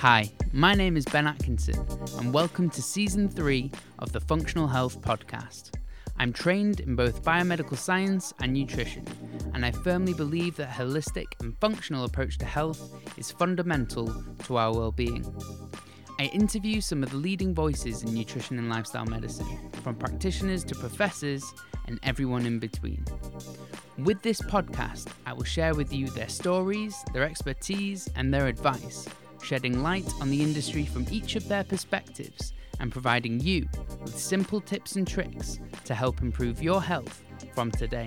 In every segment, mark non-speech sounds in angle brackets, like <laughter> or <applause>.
Hi, my name is Ben Atkinson, and welcome to season three of the Functional Health Podcast. I'm trained in both biomedical science and nutrition, and I firmly believe that a holistic and functional approach to health is fundamental to our well-being. I interview some of the leading voices in nutrition and lifestyle medicine, from practitioners to professors and everyone in between. With this podcast, I will share with you their stories, their expertise, and their advice, shedding light on the industry from each of their perspectives and providing you with simple tips and tricks to help improve your health from today.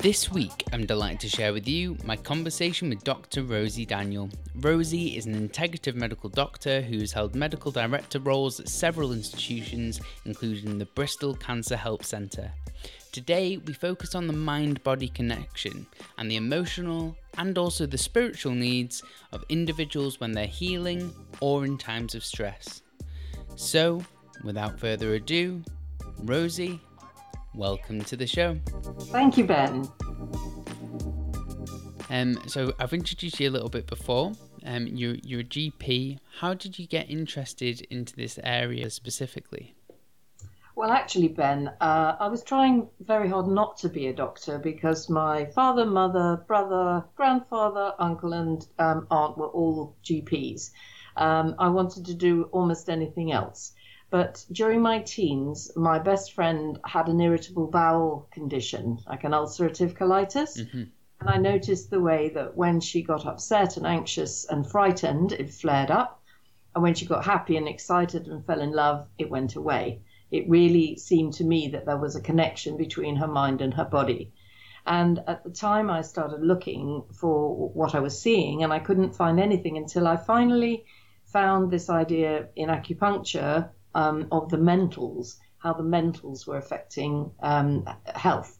This week, I'm delighted to share with you my conversation with Dr. Rosy Daniel. Rosy is an integrative medical doctor who has held medical director roles at several institutions, including the Bristol Cancer Help Centre. Today, we focus on the mind body connection and the emotional and also the spiritual needs of individuals when they're healing or in times of stress. So, without further ado, Rosy, welcome to the show. Thank you, Ben. Um, so I've introduced you a little bit before. Um, you're, you're a GP. How did you get interested into this area specifically? Well, actually, Ben, uh, I was trying very hard not to be a doctor because my father, mother, brother, grandfather, uncle, and um, aunt were all GPs. Um, I wanted to do almost anything else. But during my teens, my best friend had an irritable bowel condition, like an ulcerative colitis. Mm-hmm. And I noticed the way that when she got upset and anxious and frightened, it flared up. And when she got happy and excited and fell in love, it went away. It really seemed to me that there was a connection between her mind and her body. And at the time, I started looking for what I was seeing, and I couldn't find anything until I finally found this idea in acupuncture um, of the mentals, how the mentals were affecting um, health.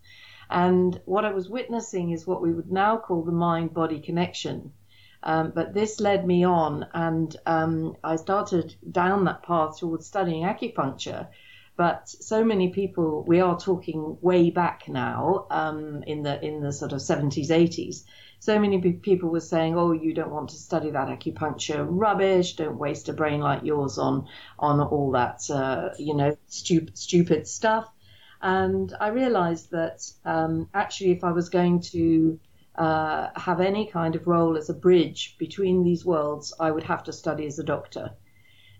And what I was witnessing is what we would now call the mind body connection. Um, but this led me on, and um, I started down that path towards studying acupuncture. But so many people, we are talking way back now um, in the in the sort of 70s, 80s so many people were saying, "Oh, you don't want to study that acupuncture rubbish. Don't waste a brain like yours on on all that, uh, you know, stupid stupid stuff." And I realised that um, actually, if I was going to uh, have any kind of role as a bridge between these worlds, I would have to study as a doctor.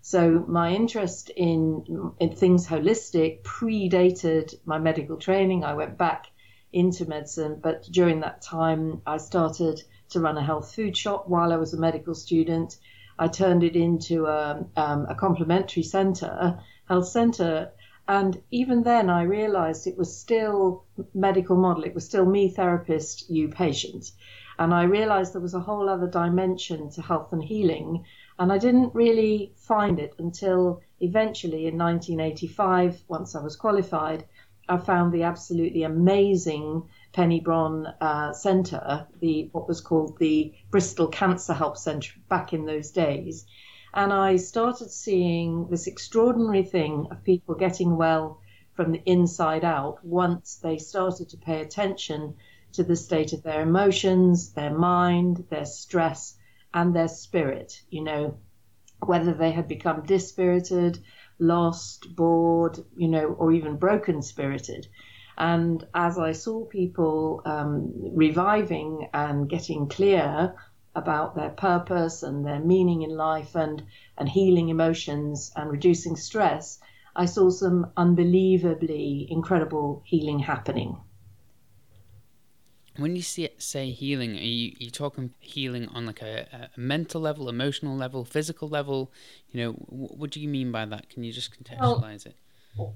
So my interest in, in things holistic predated my medical training. I went back into medicine, but during that time, I started to run a health food shop while I was a medical student. I turned it into a, um, a complementary centre, health centre, and even then I realised it was still medical model. It was still me therapist, you patient, and I realised there was a whole other dimension to health and healing, and I didn't really find it until eventually in 1985, once I was qualified. I found the absolutely amazing Penny Brohn uh, Centre, the what was called the Bristol Cancer Help Centre back in those days, and I started seeing this extraordinary thing of people getting well from the inside out once they started to pay attention to the state of their emotions, their mind, their stress, and their spirit. You know, whether they had become dispirited, lost, bored, you know, or even broken spirited. And as I saw people um, reviving and getting clear about their purpose and their meaning in life and, and healing emotions and reducing stress, I saw some unbelievably incredible healing happening. When you see it, say healing, are you, you talking healing on like a, a, mental level, emotional level, physical level? You know, what do you mean by that? Can you just contextualize well, it?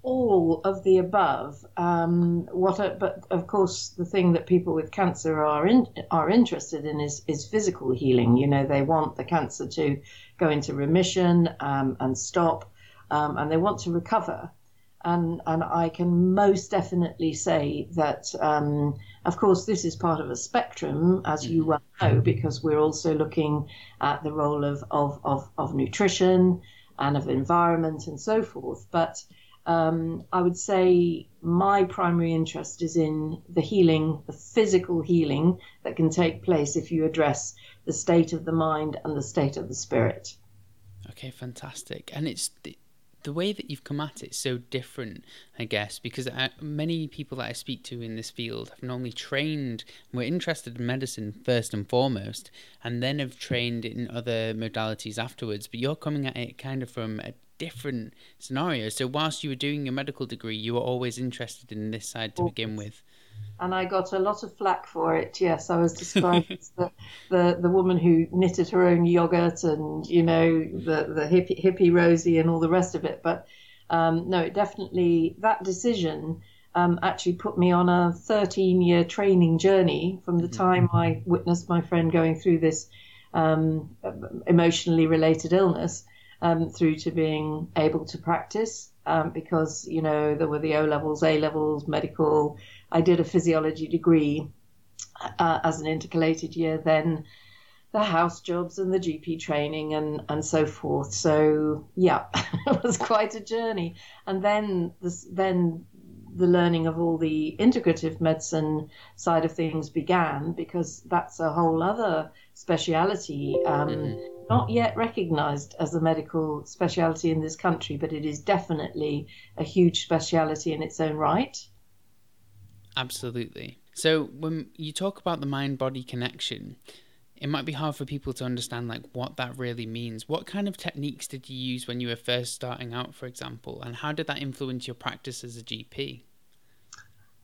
All of the above. Um, what, a, but of course, the thing that people with cancer are in, are interested in is is physical healing. You know, they want the cancer to go into remission um, and stop, um, and they want to recover. And and I can most definitely say that um, of course, this is part of a spectrum, as you mm-hmm. well know, because we're also looking at the role of, of, of, of nutrition and of environment and so forth. But um, I would say my primary interest is in the healing, the physical healing that can take place if you address the state of the mind and the state of the spirit. Okay, fantastic. And it's the, way that you've come at it so different, I guess, because I, many people that I speak to in this field have normally trained, were interested in medicine first and foremost, and then have trained in other modalities afterwards. But you're coming at it kind of from a different scenario. So whilst you were doing your medical degree, you were always interested in this side to begin with. And I got a lot of flack for it. Yes, I was <laughs> described as the, the, the woman who knitted her own yogurt and you know the the hippie, hippie Rosy and all the rest of it. But um, no, it definitely that decision um, actually put me on a 13 year training journey from the mm-hmm. time I witnessed my friend going through this um, emotionally related illness um, through to being able to practice um, because you know there were the O levels, A levels, medical. I did a physiology degree uh, as an intercalated year, then the house jobs and the GP training and and so forth. So yeah, <laughs> it was quite a journey. And then this, then the learning of all the integrative medicine side of things began because that's a whole other speciality. Um, mm-hmm not yet recognized as a medical speciality in this country, but it is definitely a huge speciality in its own right. Absolutely. So when you talk about the mind body connection, it might be hard for people to understand like what that really means. What kind of techniques did you use when you were first starting out, for example, and how did that influence your practice as a GP?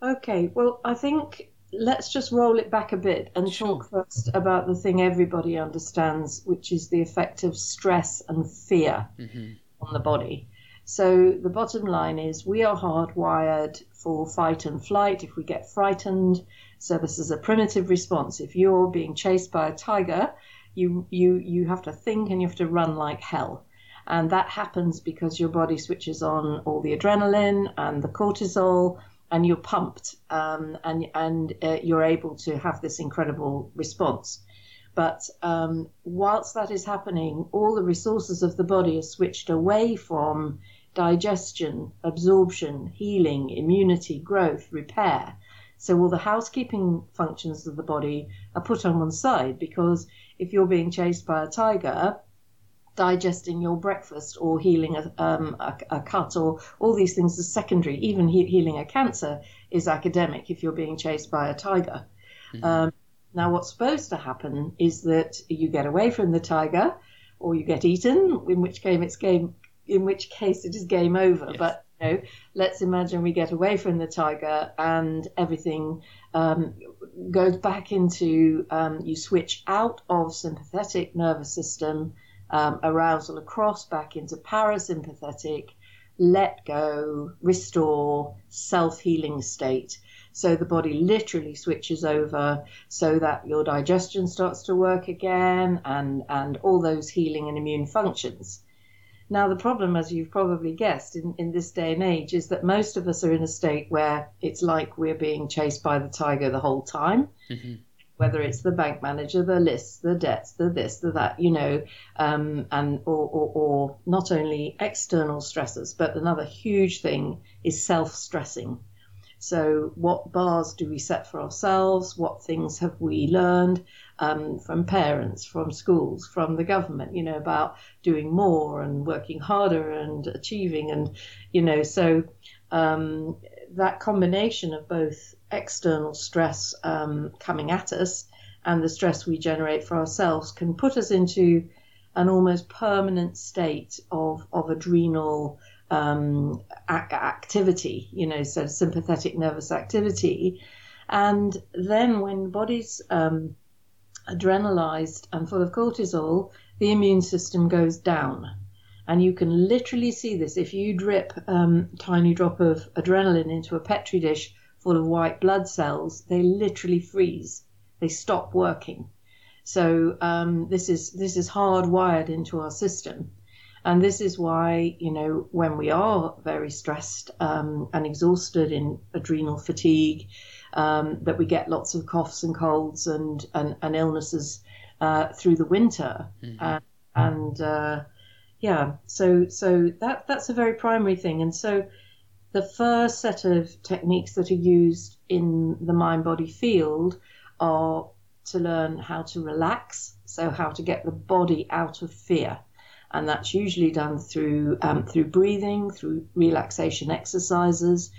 Okay, well, I think let's just roll it back a bit and sure. talk first about the thing everybody understands, which is the effect of stress and fear mm-hmm. on the body. So the bottom line is we are hardwired for fight and flight if we get frightened. So this is a primitive response. If you're being chased by a tiger, you you you have to think and you have to run like hell. And that happens because your body switches on all the adrenaline and the cortisol and you're pumped um, and and uh, you're able to have this incredible response. But um, whilst that is happening, all the resources of the body are switched away from digestion, absorption, healing, immunity, growth, repair. So all the housekeeping functions of the body are put on one side because if you're being chased by a tiger, digesting your breakfast or healing a, um, a, a, cut or all these things are secondary. Even he, healing a cancer is academic if you're being chased by a tiger. Mm-hmm. Um, now, what's supposed to happen is that you get away from the tiger or you get eaten, in which game it's game, in which case it is game over. Yes. But you know, let's imagine we get away from the tiger and everything um, goes back into um, you switch out of sympathetic nervous system um, arousal across back into parasympathetic, let go, restore, self healing state. So the body literally switches over so that your digestion starts to work again and, and all those healing and immune functions. Now, the problem, as you've probably guessed in, in this day and age, is that most of us are in a state where it's like we're being chased by the tiger the whole time. Mm-hmm whether it's the bank manager, the lists, the debts, the this, the that, you know, um, and or, or, or not only external stressors, but another huge thing is self-stressing. So, what bars do we set for ourselves? What things have we learned um, from parents, from schools, from the government, you know, about doing more and working harder and achieving? And, you know, so um, that combination of both external stress um, coming at us and the stress we generate for ourselves can put us into an almost permanent state of, of adrenal um, activity, you know, so sympathetic nervous activity. And then when bodies um, adrenalized and full of cortisol, the immune system goes down. And you can literally see this if you drip um, tiny drop of adrenaline into a petri dish full of white blood cells, they literally freeze. They stop working. So um, this is this is hardwired into our system, and this is why you know when we are very stressed um, and exhausted in adrenal fatigue, um, that we get lots of coughs and colds and and, and illnesses uh, through the winter, mm-hmm. and, and uh, yeah, so so that that's a very primary thing, and so the first set of techniques that are used in the mind body field are to learn how to relax, so how to get the body out of fear. And that's usually done through um, through breathing, through relaxation exercises,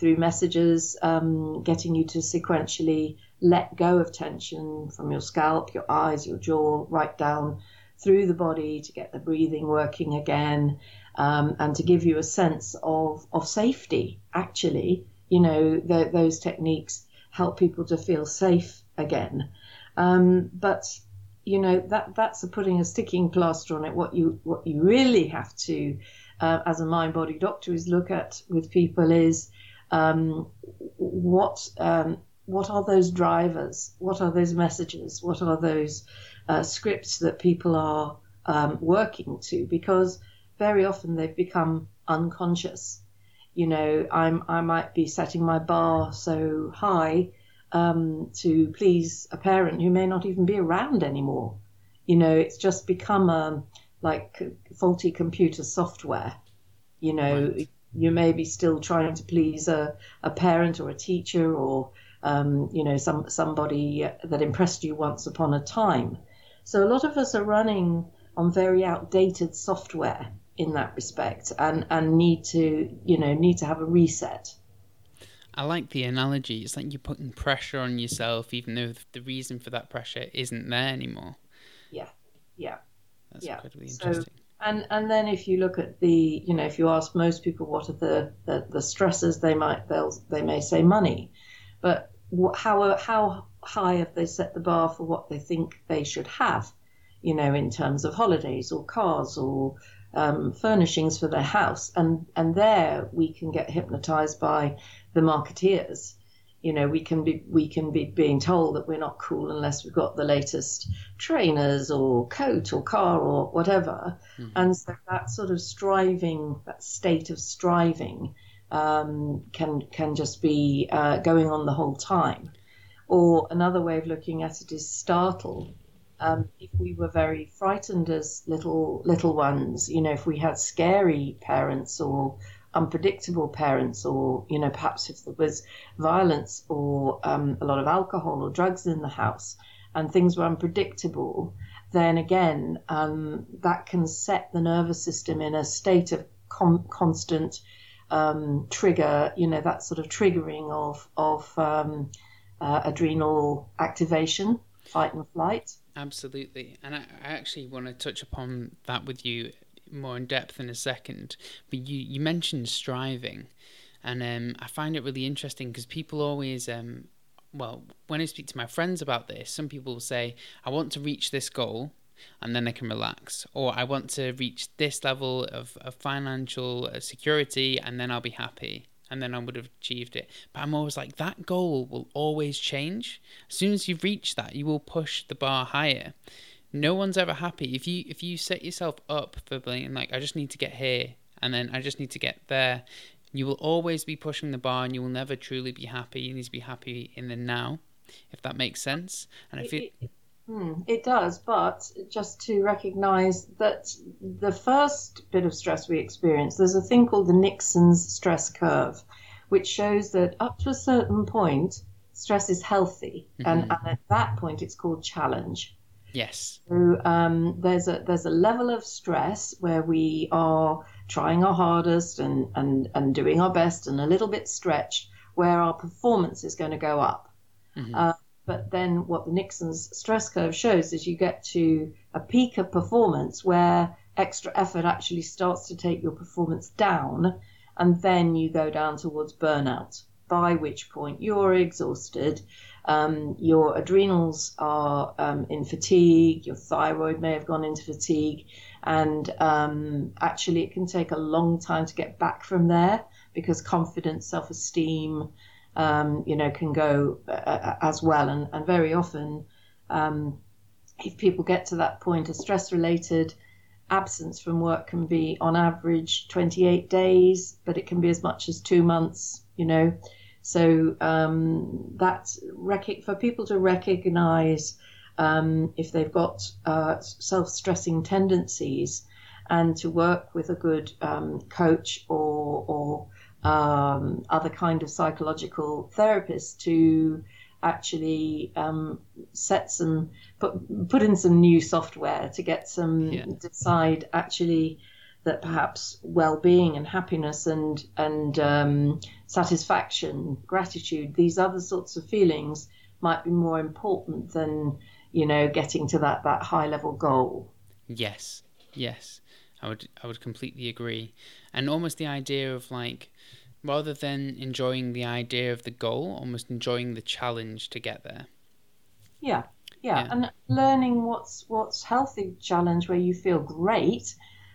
through messages, um, getting you to sequentially let go of tension from your scalp, your eyes, your jaw, right down through the body to get the breathing working again um, and to give you a sense of, of safety. Actually, you know, the, those techniques help people to feel safe again. Um, but you know that that's a putting a sticking plaster on it. What you what you really have to, uh, as a mind body doctor, is look at with people is um, what um, what are those drivers? What are those messages? What are those uh, scripts that people are um, working to? Because very often they've become unconscious. You know, I'm I might be setting my bar so high um, to please a parent who may not even be around anymore. You know, it's just become a um, like faulty computer software. You know, right. You may be still trying to please a, a parent or a teacher or um, you know some somebody that impressed you once upon a time. So a lot of us are running on very outdated software in that respect and, and need to you know need to have a reset. I like the analogy. It's like you're putting pressure on yourself, even though the reason for that pressure isn't there anymore. Yeah, yeah, that's yeah. incredibly interesting. So, and and then if you look at the, you know, if you ask most people what are the the, the stresses, they might they'll they may say money, but how how high have they set the bar for what they think they should have, you know, in terms of holidays or cars or um, furnishings for their house, and and there we can get hypnotized by the marketeers. You know, we can be we can be being told that we're not cool unless we've got the latest trainers or coat or car or whatever, mm-hmm. and so that sort of striving, that state of striving, um, can can just be uh, going on the whole time. Or another way of looking at it is startle um, if we were very frightened as little little ones, you know, if we had scary parents or unpredictable parents, or you know, perhaps if there was violence or um, a lot of alcohol or drugs in the house, and things were unpredictable, then again, um, that can set the nervous system in a state of constant um, trigger. You know, that sort of triggering of of um, uh, adrenal activation, fight and flight. Absolutely. And I, I actually want to touch upon that with you more in depth in a second. But you, you mentioned striving. And um, I find it really interesting because people always, um, well, when I speak to my friends about this, some people will say, I want to reach this goal and then I can relax. Or I want to reach this level of, of financial uh, security and then I'll be happy and then I would have achieved it. But I'm always like, that goal will always change. As soon as you reach that, you will push the bar higher. No one's ever happy if you if you set yourself up for being like, I just need to get here, and then I just need to get there. You will always be pushing the bar, and you will never truly be happy. You need to be happy in the now, if that makes sense. And I feel. It, it, Hmm, it does, but just to recognize that the first bit of stress we experience, there's a thing called the Nixon's stress curve, which shows that up to a certain point, stress is healthy, mm-hmm. and, and, at that point, it's called challenge. Yes. So um, there's a there's a level of stress where we are trying our hardest and, and, and doing our best and a little bit stretched, where our performance is going to go up. Mm-hmm. Uh, but then what the Nixon's stress curve shows is you get to a peak of performance where extra effort actually starts to take your performance down, and then you go down towards burnout, by which point you're exhausted, um, your adrenals are um, in fatigue, your thyroid may have gone into fatigue, and um, actually it can take a long time to get back from there because confidence, self esteem, um, you know, can go uh, uh, as well. And, and very often, um, if people get to that point, a stress related absence from work can be on average 28 days, but it can be as much as two months, you know. So um, that's rec- for people to recognize um, if they've got uh, self stressing tendencies and to work with a good um, coach or, or um, other kind of psychological therapist to actually um, set some put put in some new software to get some yeah. decide actually that perhaps well-being and happiness and and um, satisfaction, gratitude, these other sorts of feelings might be more important than you know getting to that that high level goal. Yes, yes, I would I would completely agree, and almost the idea of like rather than enjoying the idea of the goal, almost enjoying the challenge to get there. Yeah, yeah, yeah. and learning what's what's healthy challenge where you feel great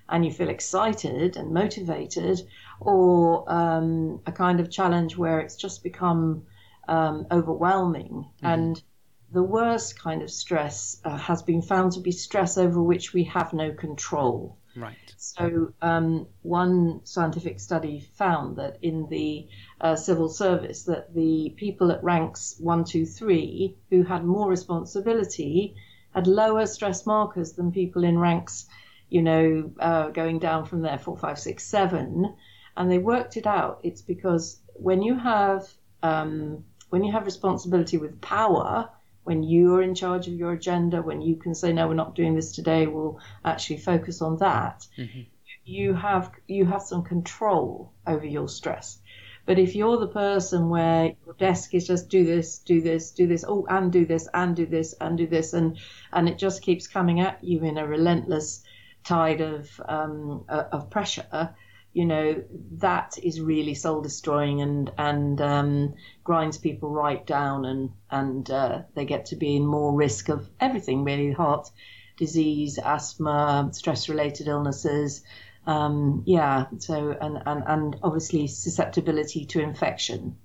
and you feel excited and motivated, or um, a kind of challenge where it's just become um, overwhelming. Mm-hmm. And the worst kind of stress uh, has been found to be stress over which we have no control. Right. So, um, one scientific study found that in the uh, civil service, that the people at ranks one, two, three, who had more responsibility, had lower stress markers than people in ranks you know, uh, going down from there, four, five, six, seven. And they worked it out. It's because when you have um, when you have responsibility with power, when you're in charge of your agenda, when you can say, no, we're not doing this today, we'll actually focus on that. Mm-hmm. You have you have some control over your stress. But if you're the person where your desk is just do this, do this, do this, oh, and do this, and do this, and do this, and and it just keeps coming at you in a relentless tide of um, uh, of pressure, you know that is really soul destroying and and um, grinds people right down and and uh, they get to be in more risk of everything really heart disease, asthma, stress related illnesses. Um, yeah, so and, and and obviously susceptibility to infection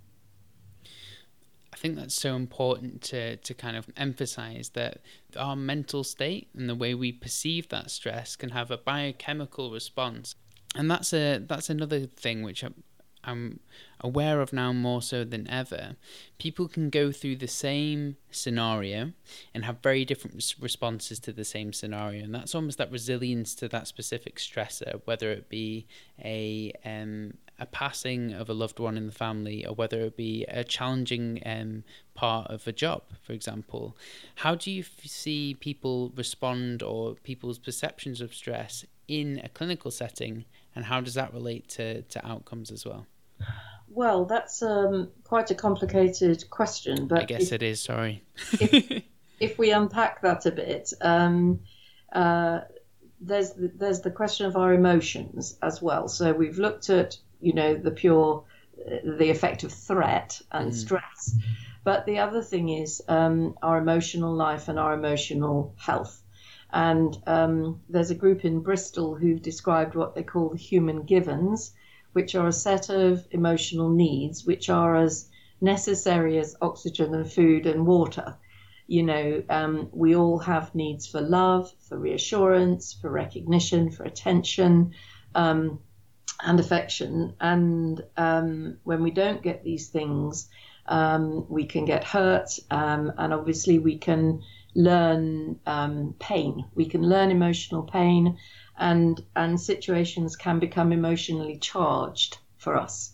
think that's so important to, to kind of emphasize that our mental state and the way we perceive that stress can have a biochemical response. And that's a that's another thing which I'm, I'm aware of now more so than ever. People can go through the same scenario and have very different responses to the same scenario, and that's almost that resilience to that specific stressor, whether it be a um, a passing of a loved one in the family, or whether it be a challenging um, part of a job, for example. How do you f- see people respond or people's perceptions of stress in a clinical setting, and how does that relate to, to outcomes as well? Well, that's um, quite a complicated question, but I guess if, it is. Sorry. if, <laughs> if, we unpack that a bit, um, uh, there's the, there's the question of our emotions as well. So we've looked at you know the pure the effect of threat and mm. stress. But the other thing is um, our emotional life and our emotional health. And um, there's a group in Bristol who've described what they call the human givens, which are a set of emotional needs which are as necessary as oxygen and food and water. You know, um, we all have needs for love, for reassurance, for recognition, for attention. Um, and affection. And um, when we don't get these things, um, we can get hurt, um, and obviously we can learn um, pain. We can learn emotional pain, and and situations can become emotionally charged for us.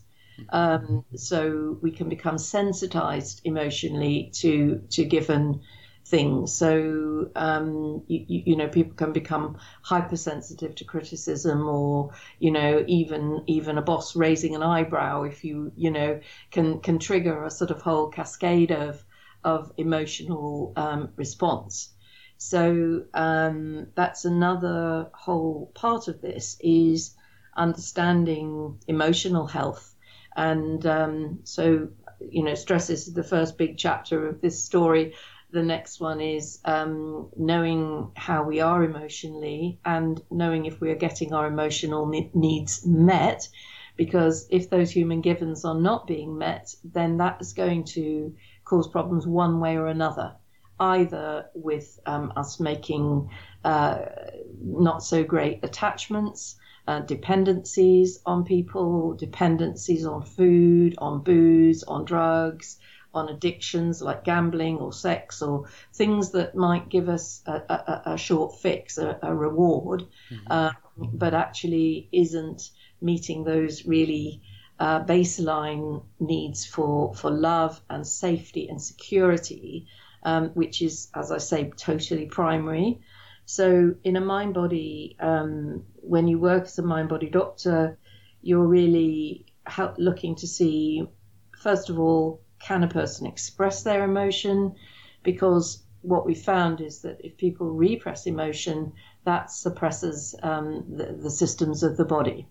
Um, so we can become sensitized emotionally to to given things. So um, you, you, know people can become hypersensitive to criticism, or you know even even a boss raising an eyebrow if you you know can can trigger a sort of whole cascade of of emotional um, response. So um, that's another whole part of this is understanding emotional health, and um, so you know stress is the first big chapter of this story the next one is um, knowing how we are emotionally and knowing if we are getting our emotional needs met. Because if those human givens are not being met, then that is going to cause problems one way or another. Either with um, us making uh, not so great attachments, uh, dependencies on people, dependencies on food, on booze, on drugs, on addictions like gambling or sex or things that might give us a, a, a short fix, a, a reward, mm-hmm. uh, but actually isn't meeting those really uh, baseline needs for, for love and safety and security, um, which is, as I say, totally primary. So, in a mind body, um, when you work as a mind body doctor, you're really looking to see, first of all, can a person express their emotion? Because what we found is that if people repress emotion, that suppresses um, the, the systems of the body.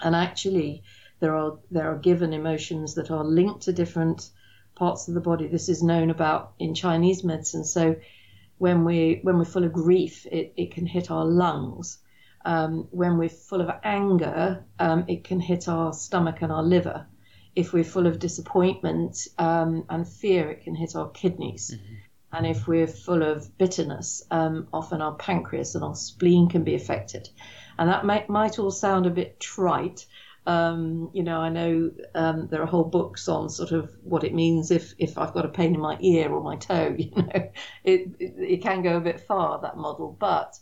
And actually, there are there are given emotions that are linked to different parts of the body. This is known about in Chinese medicine. So when we when we're full of grief, it, it can hit our lungs. Um, when we're full of anger, um, it can hit our stomach and our liver. If we're full of disappointment um, and fear, it can hit our kidneys. Mm-hmm. And if we're full of bitterness, um, often our pancreas and our spleen can be affected. And that might, might all sound a bit trite, um, you know, I know um, there are whole books on sort of what it means if, if I've got a pain in my ear or my toe. <laughs> You know, it, it, it can go a bit far that model, but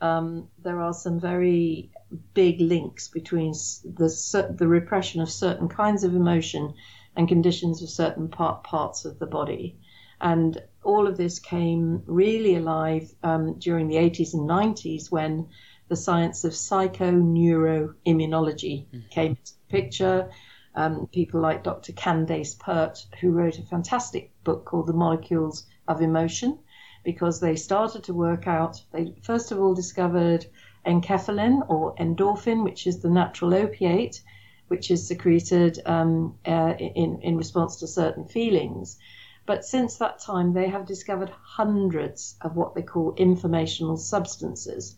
um, there are some very big links between the the repression of certain kinds of emotion and conditions of certain part, parts of the body. And all of this came really alive um, during the 80s and 90s when the science of psychoneuroimmunology mm-hmm. came into the picture. Um, people like Dr. Candace Pert, who wrote a fantastic book called The Molecules of Emotion, because they started to work out, they first of all discovered enkephalin or endorphin, which is the natural opiate, which is secreted um, uh, in, in response to certain feelings. But since that time, they have discovered hundreds of what they call informational substances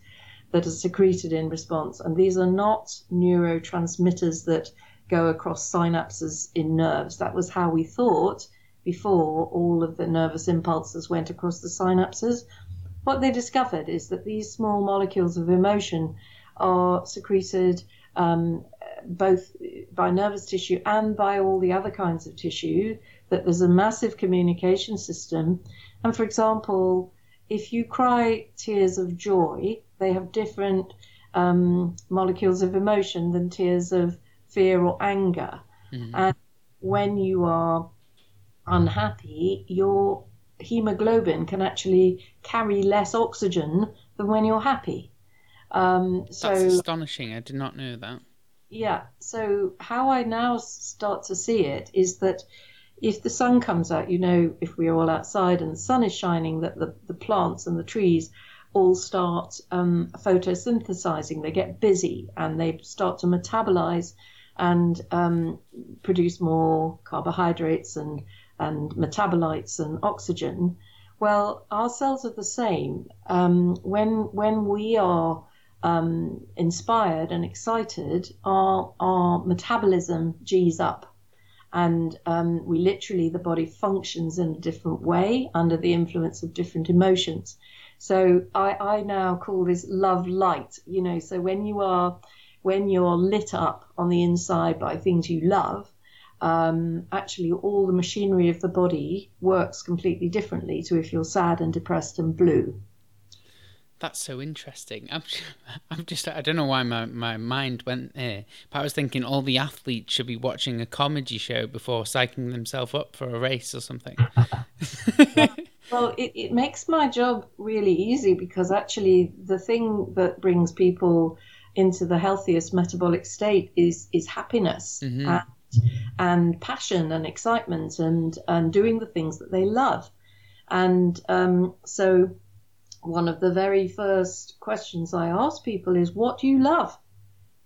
that are secreted in response. And these are not neurotransmitters that go across synapses in nerves. That was how we thought before all of the nervous impulses went across the synapses. What they discovered is that these small molecules of emotion are secreted um, both by nervous tissue and by all the other kinds of tissue, that there's a massive communication system. And for example, if you cry tears of joy, they have different um, molecules of emotion than tears of fear or anger. Mm-hmm. And when you are unhappy, your hemoglobin can actually carry less oxygen than when you're happy. Um, so, That's astonishing. I did not know that. Yeah. So how I now start to see it is that if the sun comes out, you know, if we're all outside and the sun is shining, that the, the plants and the trees all start um, photosynthesizing. They get busy and they start to metabolize and um, produce more carbohydrates and, and metabolites and oxygen. Well, our cells are the same. Um, when when we are um, inspired and excited, our our metabolism G's up, and um, we literally the body functions in a different way under the influence of different emotions. So I, I now call this love light. You know, so when you are when you're lit up on the inside by things you love, um, actually all the machinery of the body works completely differently to if you're sad and depressed and blue. That's so interesting. I'm, <laughs> I'm just, I don't know why my, my mind went there, but I was thinking all the athletes should be watching a comedy show before psyching themselves up for a race or something. <laughs> Well, it, it makes my job really easy because actually the thing that brings people into the healthiest metabolic state is is happiness mm-hmm. and, and passion and excitement and and doing the things that they love. And um, so, one of the very first questions I ask people is, "What do you love?"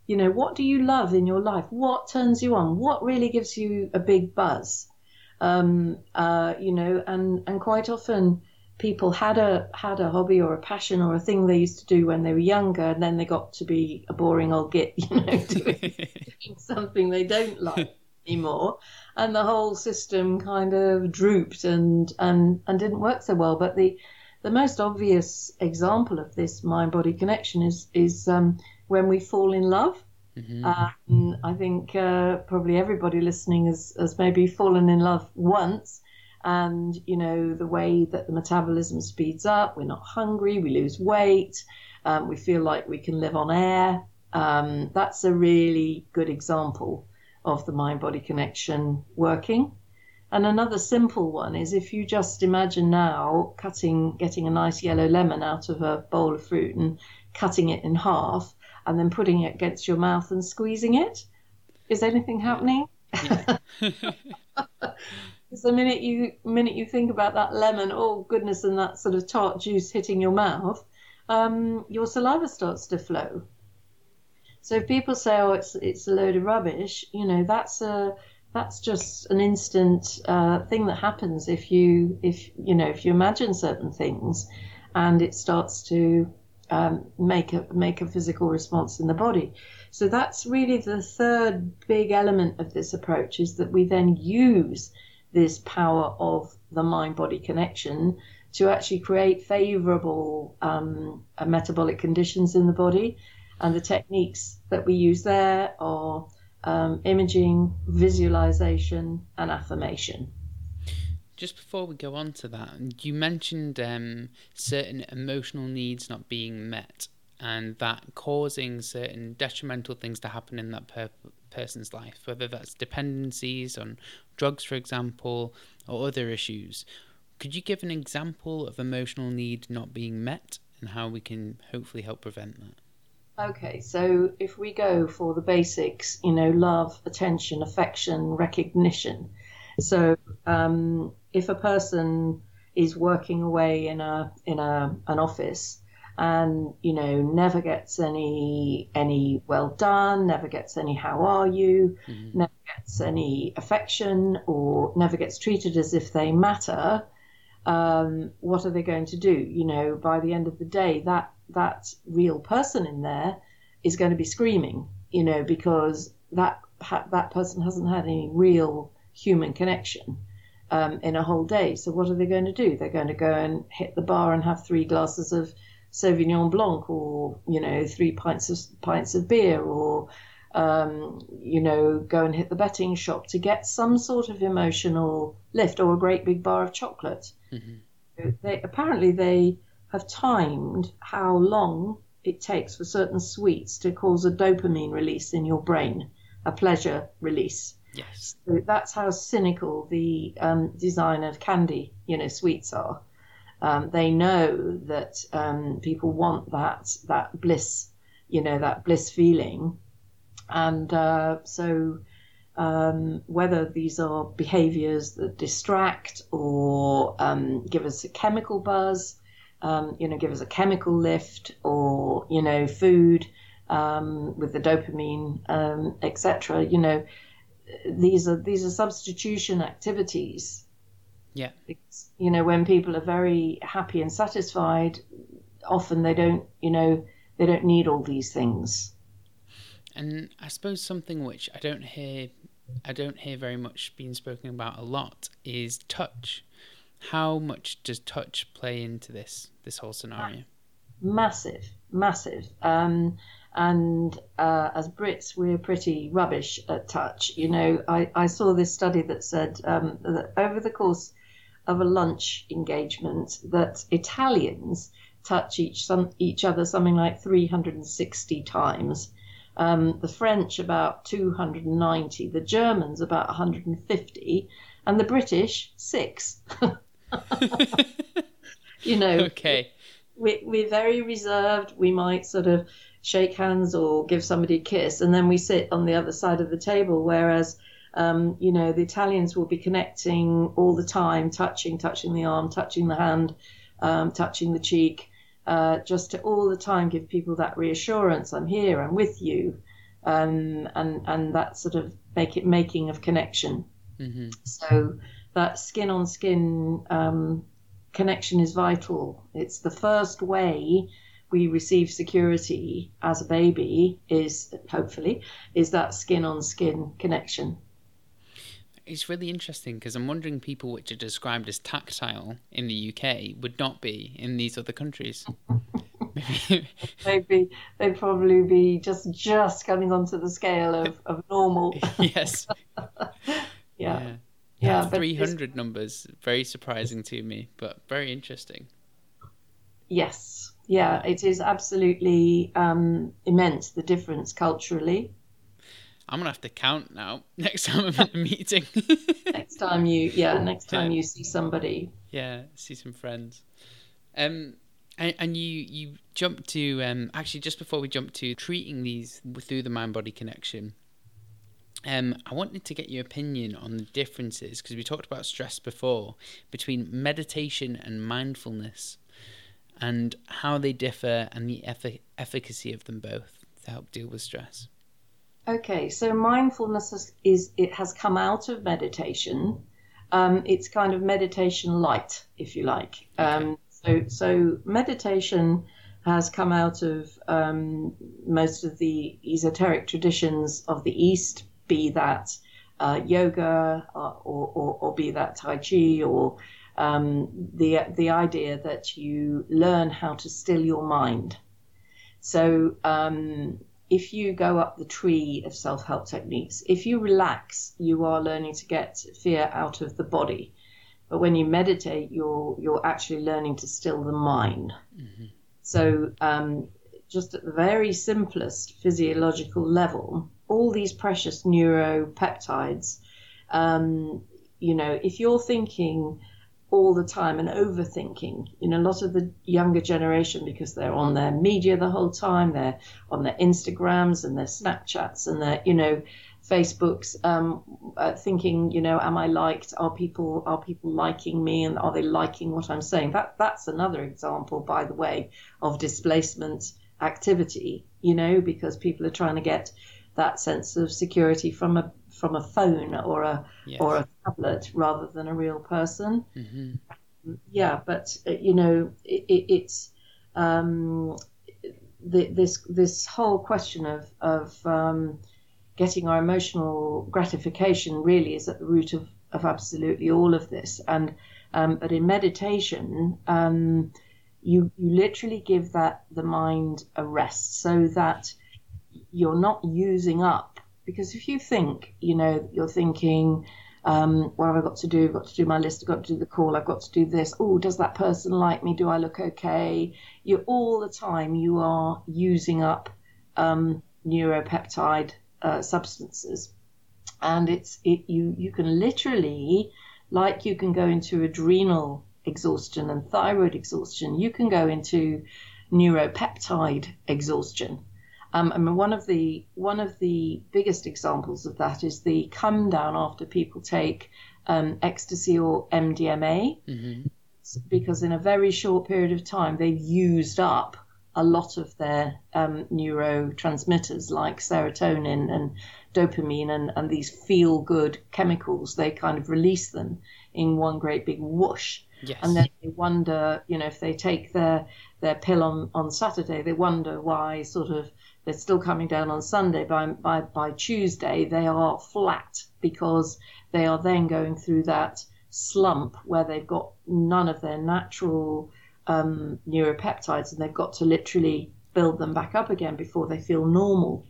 You know, what do you love in your life? What turns you on? What really gives you a big buzz? um, uh, you know, and and quite often people had a had a hobby or a passion or a thing they used to do when they were younger, and then they got to be a boring old git, <laughs> you know, doing, doing <laughs> something they don't like anymore, and the whole system kind of drooped and and and didn't work so well. But the the most obvious example of this mind body connection is is um, when we fall in love. Mm-hmm. Um, I think uh, probably everybody listening has, has maybe fallen in love once. And, you know, the way that the metabolism speeds up, we're not hungry, we lose weight, um, we feel like we can live on air. Um, that's a really good example of the mind body connection working. And another simple one is if you just imagine now cutting, getting a nice yellow lemon out of a bowl of fruit and cutting it in half and then putting it against your mouth and squeezing it. Is anything happening? Yeah. <laughs> <laughs> the minute you minute you think about that lemon, oh goodness, and that sort of tart juice hitting your mouth, um, your saliva starts to flow. So if people say, "Oh, it's it's a load of rubbish," you know, that's a that's just an instant uh, thing that happens if you if you know if you imagine certain things, and it starts to um, make a make a physical response in the body. So that's really the third big element of this approach is that we then use this power of the mind body connection to actually create favorable um, uh, metabolic conditions in the body and the techniques that we use there are um, imaging, visualization, and affirmation. Just before we go on to that, you mentioned um, certain emotional needs not being met and that causing certain detrimental things to happen in that per- person's life, whether that's dependencies on drugs, for example, or other issues. Could you give an example of emotional need not being met and how we can hopefully help prevent that? Okay, so if we go for the basics, you know, love, attention, affection, recognition. So um, if a person is working away in a in a an office and you know never gets any any well done, never gets any how are you, mm-hmm. never gets any affection, or never gets treated as if they matter, um, what are they going to do? You know, by the end of the day, that that real person in there is going to be screaming, you know, because that that person hasn't had any real human connection um, in a whole day. So what are they going to do? They're going to go and hit the bar and have three glasses of Sauvignon Blanc, or you know, three pints of pints of beer, or um, you know, go and hit the betting shop to get some sort of emotional lift, or a great big bar of chocolate. Mm-hmm. They apparently they have timed how long it takes for certain sweets to cause a dopamine release in your brain, a pleasure release. Yes. So that's how cynical the um, design of candy, you know, sweets are. Um, they know that um, people want that that bliss, you know, that bliss feeling, and uh, so um, whether these are behaviors that distract or um, give us a chemical buzz, um, you know, give us a chemical lift or, you know, food um, with the dopamine, etc. You know, these are these are substitution activities. Yeah. You know, when people are very happy and satisfied, often they don't, you know, they don't need all these things. And I suppose something which I don't hear I don't hear very much being spoken about a lot is touch. How much does touch play into this this whole scenario? Massive, massive. Um, and uh, as Brits, we're pretty rubbish at touch. You know, I, I saw this study that said um, that over the course of a lunch engagement, that Italians touch each some each other something like 360 times. Um, the French about 290, the Germans about 150, and the British six. <laughs> you know, okay. We, we're very reserved. We might sort of shake hands or give somebody a kiss, and then we sit on the other side of the table. Whereas, um, you know, the Italians will be connecting all the time, touching, touching the arm, touching the hand, um, touching the cheek, uh, just to all the time give people that reassurance. I'm here. I'm with you, um, and and that sort of make it making of connection. Mm-hmm. So that skin on skin um, connection is vital. It's the first way we receive security as a baby is hopefully is that skin on skin connection. It's really interesting because I'm wondering people which are described as tactile in the UK would not be in these other countries. <laughs> they'd be they'd probably be just just coming onto the scale of, of normal. <laughs> yes. <laughs> yeah. yeah. Yeah, three hundred numbers very surprising to me, but very interesting. Yes, yeah, it is absolutely um, immense the difference culturally. I'm gonna have to count now. <laughs> Next time I'm in a meeting. <laughs> next time you, yeah, next time you see somebody. Yeah, see some friends. Um, and, and you you jump to um actually just before we jump to treating these through the mind body connection. Um, I wanted to get your opinion on the differences because we talked about stress before between meditation and mindfulness, and how they differ and the effic- efficacy of them both to help deal with stress. Okay, so mindfulness is, is it has come out of meditation. Um, it's kind of meditation light, if you like. Um, so, so meditation has come out of um, most of the esoteric traditions of the East, be that uh, yoga or, or, or, be that Tai Chi or um, the, the idea that you learn how to still your mind. So, um, if you go up the tree of self help techniques, if you relax, you are learning to get fear out of the body. But when you meditate, you're you're actually learning to still the mind. Mm-hmm. So um, just at the very simplest physiological level, all these precious neuropeptides, um, you know, if you're thinking all the time and overthinking. You know, a lot of the younger generation, because they're on their media the whole time, they're on their Instagrams and their Snapchats and their, you know, Facebooks, um, uh, thinking, you know, am I liked? Are people are people liking me, and are they liking what I'm saying? That that's another example, by the way, of displacement activity. You know, because people are trying to get that sense of security from a from a phone or a yes. or a tablet rather than a real person. Mm-hmm. Yeah, but uh, you know, it, it, it's um, the, this this whole question of of um, getting our emotional gratification really is at the root of of absolutely all of this. And um, but in meditation, um, you you literally give that the mind a rest so that you're not using up because if you think, you know, you're thinking, um, what have I got to do? I've got to do my list. I've got to do the call. I've got to do this. Oh, does that person like me? Do I look okay? You're all the time you are using up um, neuropeptide uh, substances, and it's it you you can literally like you can go into adrenal exhaustion and thyroid exhaustion. You can go into neuropeptide exhaustion. Um, I mean, one of the one of the biggest examples of that is the come down after people take um, ecstasy or MDMA, mm-hmm. because in a very short period of time they've used up a lot of their um, neurotransmitters like serotonin and dopamine and, and these feel good chemicals. They kind of release them in one great big whoosh. Yes. And then they wonder, you know, if they take their their pill on, on Saturday, they wonder why sort of they're still coming down on Sunday. By, by, by Tuesday, they are flat because they are then going through that slump where they've got none of their natural um, neuropeptides and they've got to literally build them back up again before they feel normal.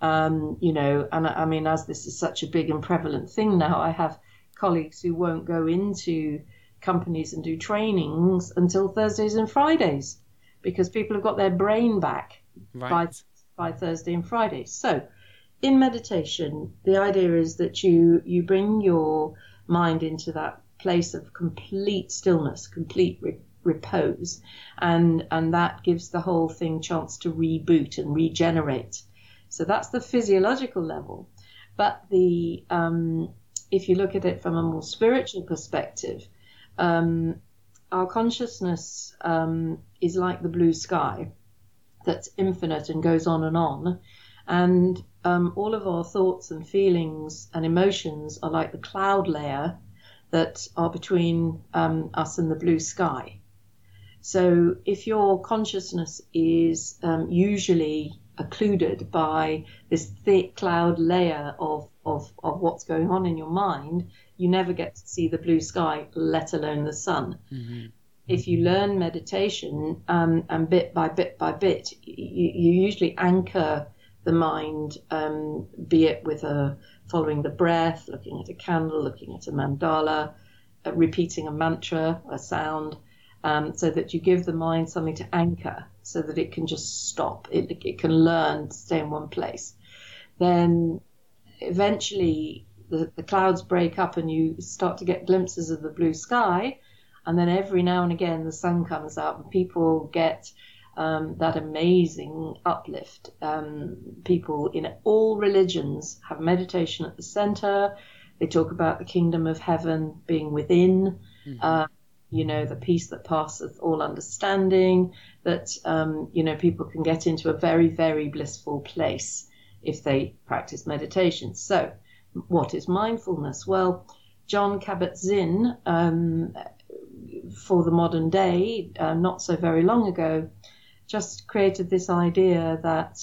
Um, you know, and I mean, as this is such a big and prevalent thing now, I have colleagues who won't go into companies and do trainings until Thursdays and Fridays because people have got their brain back right. by by Thursday and Friday. So, in meditation, the idea is that you you bring your mind into that place of complete stillness, complete re- repose, and and that gives the whole thing chance to reboot and regenerate. So that's the physiological level, but the um, if you look at it from a more spiritual perspective, um, our consciousness um, is like the blue sky that's infinite and goes on and on. And um, all of our thoughts and feelings and emotions are like the cloud layer that are between um, us and the blue sky. So if your consciousness is um, usually occluded by this thick cloud layer of, of, of what's going on in your mind, you never get to see the blue sky, let alone the sun. Mm-hmm if you learn meditation um, and bit by bit by bit, you, you usually anchor the mind, um, be it with a following the breath, looking at a candle, looking at a mandala, uh, repeating a mantra, a sound, um, so that you give the mind something to anchor, so that it can just stop. It, it can learn to stay in one place. Then eventually the, the clouds break up and you start to get glimpses of the blue sky. And then every now and again the sun comes up and people get um, that amazing uplift. Um, people in all religions have meditation at the center. They talk about the kingdom of heaven being within. Mm-hmm. Uh, you know, the peace that passeth all understanding, that, um, you know, people can get into a very, very blissful place if they practice meditation. So, what is mindfulness? Well, Jon Kabat-Zinn, um, for the modern day, uh, not so very long ago, just created this idea that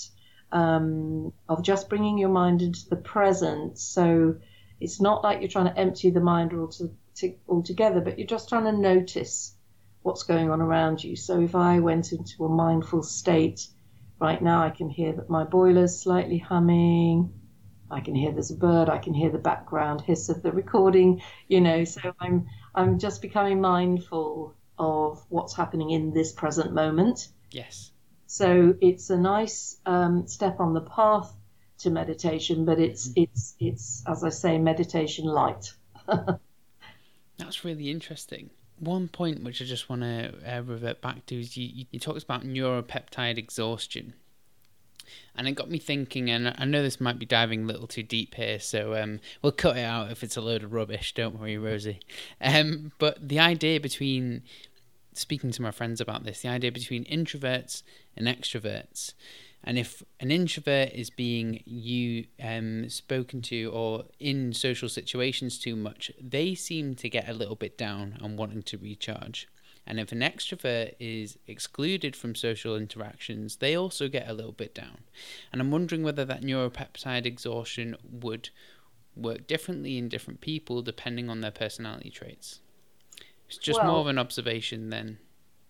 um, of just bringing your mind into the present. So it's not like you're trying to empty the mind altogether, but you're just trying to notice what's going on around you. So if I went into a mindful state right now, I can hear that my boiler's slightly humming. I can hear there's a bird. I can hear the background hiss of the recording. You know, so I'm I'm just becoming mindful of what's happening in this present moment Yes. So it's a nice um, step on the path to meditation, but it's mm-hmm. it's it's as I say, meditation light. <laughs> That's really interesting. One point which I just want to uh, revert back to is you, you talked about neuropeptide exhaustion, and it got me thinking. And I know this might be diving a little too deep here, so um, we'll cut it out if it's a load of rubbish. Don't worry, Rosy. Um, but the idea between speaking to my friends about this the idea between introverts and extroverts and if an introvert is being you um, spoken to or in social situations too much they seem to get a little bit down and wanting to recharge and if an extrovert is excluded from social interactions they also get a little bit down and i'm wondering whether that neuropeptide exhaustion would work differently in different people depending on their personality traits it's just well, more of an observation then.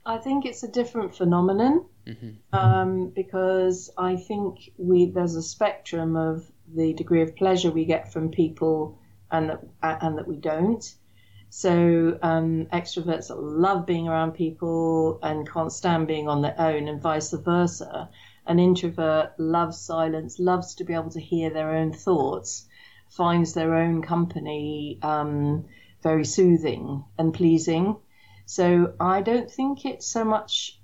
I think it's a different phenomenon mm-hmm. um, because I think we there's a spectrum of the degree of pleasure we get from people and that, and that we don't. So um, extroverts love being around people and can't stand being on their own, and vice versa. An introvert loves silence, loves to be able to hear their own thoughts, finds their own company um, very soothing and pleasing. So I don't think it's so much,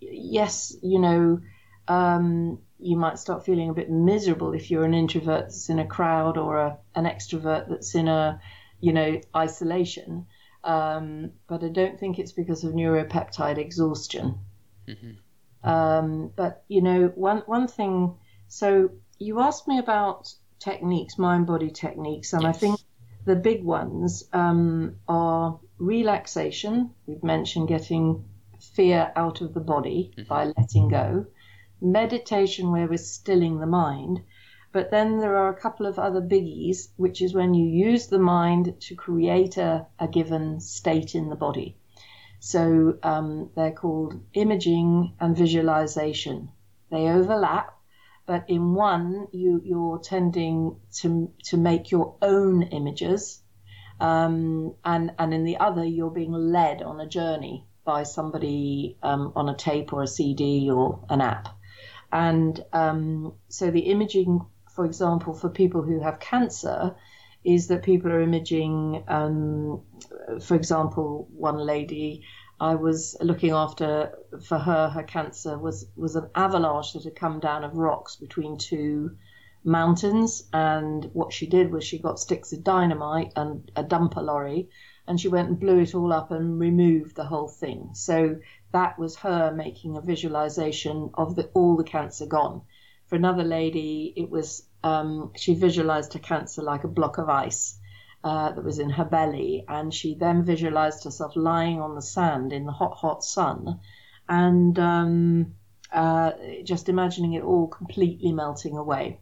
yes, you know, um, you might start feeling a bit miserable if you're an introvert that's in a crowd or a, an extrovert that's in a, you know, isolation. Um, but I don't think it's because of neuropeptide exhaustion. Mm-hmm. Um, but you know, one one thing. So you asked me about techniques, mind body techniques, and yes. I think the big ones um, are relaxation. We've mentioned getting fear out of the body mm-hmm. by letting go, meditation, where we're stilling the mind. But then there are a couple of other biggies, which is when you use the mind to create a, a given state in the body. So um, they're called imaging and visualization. They overlap, but in one you you're tending to to make your own images um, and and in the other you're being led on a journey by somebody um, on a tape or a CD or an app and um, so the imaging for example for people who have cancer is that people are imaging um, for example one lady I was looking after for her. Her cancer was was an avalanche that had come down of rocks between two mountains, and what she did was she got sticks of dynamite and a dumper lorry, and she went and blew it all up and removed the whole thing. So that was her making a visualization of the all the cancer gone. For another lady, it was um, she visualized her cancer like a block of ice uh, that was in her belly, and she then visualized herself lying on the sand in the hot, hot sun, and um, uh, just imagining it all completely melting away.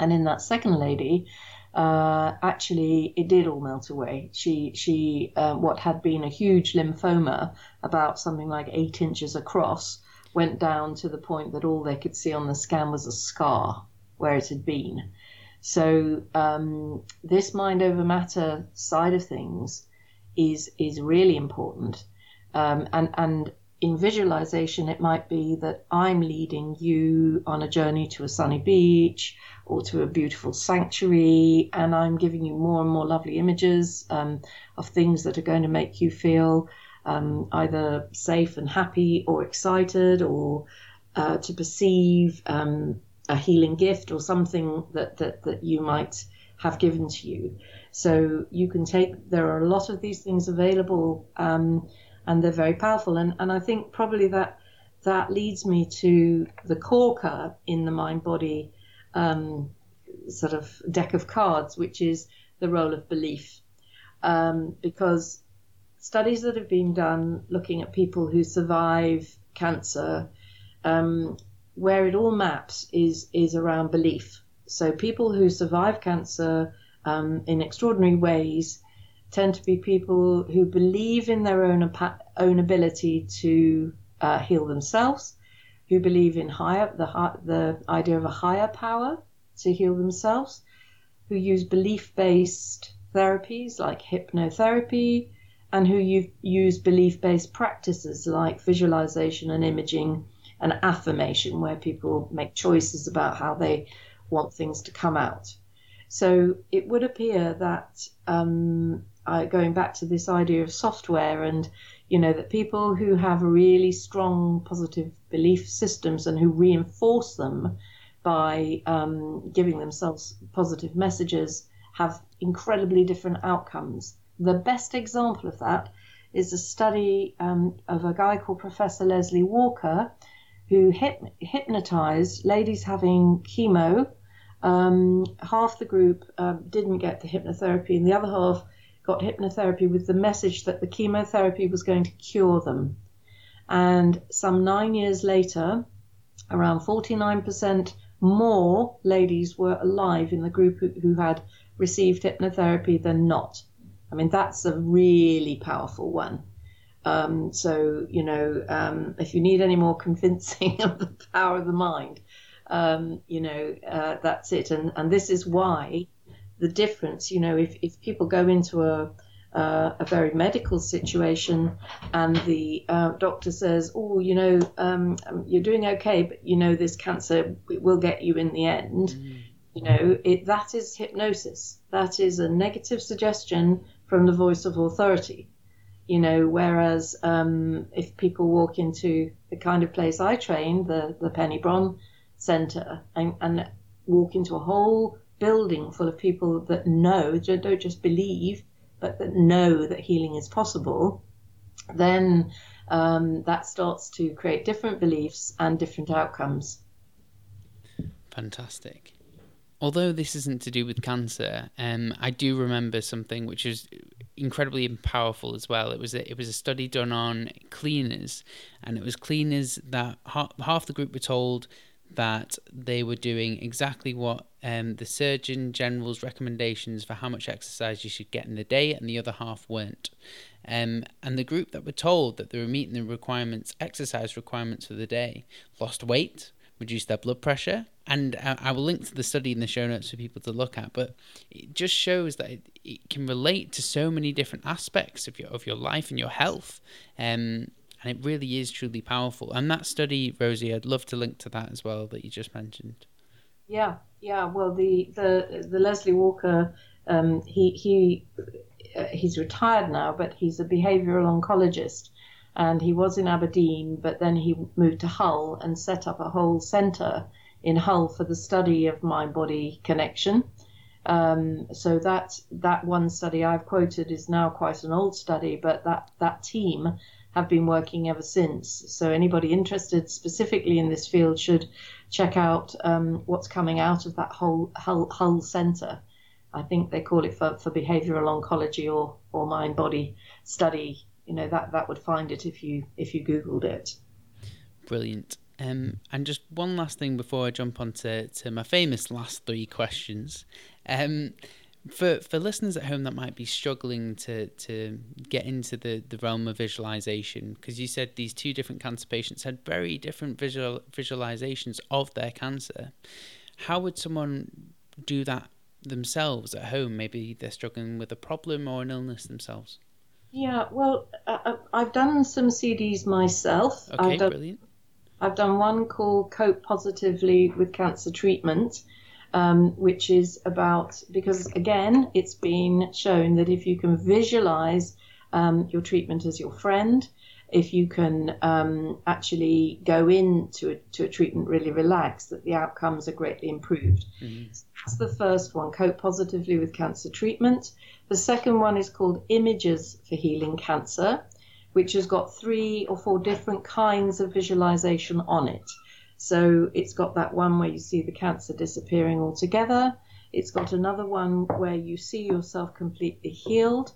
And in that second lady, uh, actually, it did all melt away. She, she, uh, what had been a huge lymphoma, about something like eight inches across, went down to the point that all they could see on the scan was a scar where it had been. So um, this mind over matter side of things is is really important, um, and and in visualization, it might be that I'm leading you on a journey to a sunny beach or to a beautiful sanctuary, and I'm giving you more and more lovely images um, of things that are going to make you feel um, either safe and happy or excited or uh, to perceive um, a healing gift or something that, that, that you might have given to you. So you can take, there are a lot of these things available. Um, and they're very powerful. And, and I think probably that that leads me to the corker in the mind body um, sort of deck of cards, which is the role of belief. Um, because studies that have been done looking at people who survive cancer, um, where it all maps is is around belief. So people who survive cancer um, in extraordinary ways tend to be people who believe in their own own ability to uh, heal themselves, who believe in higher the the idea of a higher power to heal themselves, who use belief-based therapies like hypnotherapy, and who use belief-based practices like visualization and imaging and affirmation, where people make choices about how they want things to come out. So it would appear that um, uh, going back to this idea of software and you know that people who have really strong positive belief systems and who reinforce them by um, giving themselves positive messages have incredibly different outcomes. The best example of that is a study um, of a guy called Professor Leslie Walker, who hyp- hypnotized ladies having chemo. Um, half the group uh, didn't get the hypnotherapy, and the other half got hypnotherapy with the message that the chemotherapy was going to cure them. And some nine years later, around 49% more ladies were alive in the group who, who had received hypnotherapy than not. I mean, that's a really powerful one. Um, so, you know, um, if you need any more convincing <laughs> of the power of the mind, um, you know, uh, that's it. And, and this is why the difference. You know, if, if people go into a uh, a very medical situation and the uh, doctor says, "Oh, you know, um, you're doing okay, but you know this cancer will get you in the end." Mm. You know, it, that is hypnosis. That is a negative suggestion from the voice of authority. You know, whereas um, if people walk into the kind of place I train, the the Penny Brohn Centre, and, and walk into a whole building full of people that know, don't just believe, but that know that healing is possible, then um, that starts to create different beliefs and different outcomes. Fantastic. Although this isn't to do with cancer, um, I do remember something which is incredibly powerful as well. It was a, it was a study done on cleaners, and it was cleaners that half, half the group were told that they were doing exactly what um, the Surgeon General's recommendations for how much exercise you should get in the day, and the other half weren't. Um, and the group that were told that they were meeting the requirements, exercise requirements for the day, lost weight, reduced their blood pressure. And I, will link to the study in the show notes for people to look at. But it just shows that it, it can relate to so many different aspects of your of your life and your health. Um, and it really is truly powerful. And that study, Rosy, I'd love to link to that as well that you just mentioned. Yeah, yeah. Well, the the the Leslie Walker, um, he he uh, he's retired now, but he's a behavioural oncologist, and he was in Aberdeen, but then he moved to Hull and set up a whole centre in Hull for the study of mind-body connection. Um, so that that one study I've quoted is now quite an old study, but that that team have been working ever since. So anybody interested specifically in this field should check out um, what's coming out of that whole Hull, Hull Centre. I think they call it for, for behavioural oncology or, or mind body study. You know that that would find it if you if you googled it. Brilliant. Um, and just one last thing before I jump on to, to my famous last three questions. Um, for for listeners at home that might be struggling to to get into the the realm of visualization because you said these two different cancer patients had very different visual visualizations of their cancer how would someone do that themselves at home maybe they're struggling with a problem or an illness themselves Yeah, well, uh, uh I've done some CDs myself. Okay, I've done, brilliant. I've done one called Cope Positively with Cancer Treatment, um, which is about, because again, it's been shown that if you can visualize um, your treatment as your friend, if you can um, actually go into a, to a treatment really relaxed, that the outcomes are greatly improved. Mm-hmm. So that's the first one, cope positively with cancer treatment. The second one is called Images for Healing Cancer, which has got three or four different kinds of visualization on it. So it's got that one where you see the cancer disappearing altogether. It's got another one where you see yourself completely healed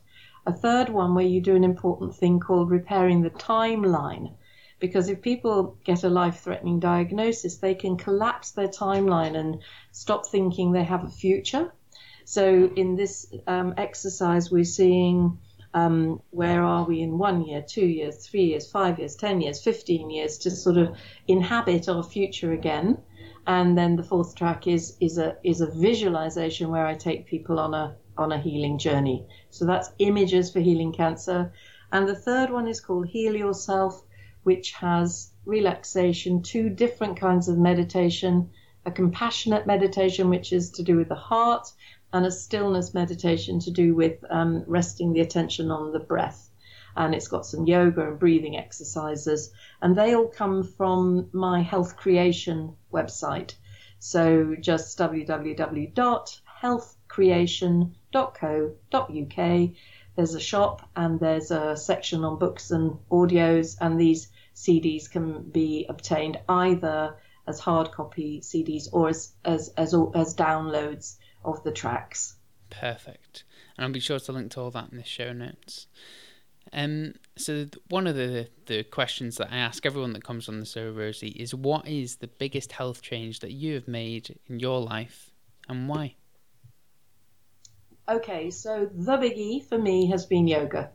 a third one where you do an important thing called repairing the timeline. Because if people get a life threatening diagnosis, they can collapse their timeline and stop thinking they have a future. So, in this um, exercise, we're seeing um, where are we in one year, two years, three years, five years, 10 years, 15 years to sort of inhabit our future again. And then the fourth track is, is, a, is a visualization where I take people on a on a healing journey. So that's images for healing cancer. And the third one is called Heal Yourself, which has relaxation, two different kinds of meditation a compassionate meditation, which is to do with the heart, and a stillness meditation to do with um, resting the attention on the breath. And it's got some yoga and breathing exercises, and they all come from my health creation website. So just www.healthcreation.co.uk. There's a shop and there's a section on books and audios, and these CDs can be obtained either as hard copy CDs or as as as, as downloads of the tracks. Perfect, and I'll be sure to link to all that in the show notes. Um, so one of the the questions that I ask everyone that comes on the show, Rosy, is what is the biggest health change that you have made in your life, and why? Okay, so the biggie for me has been yoga.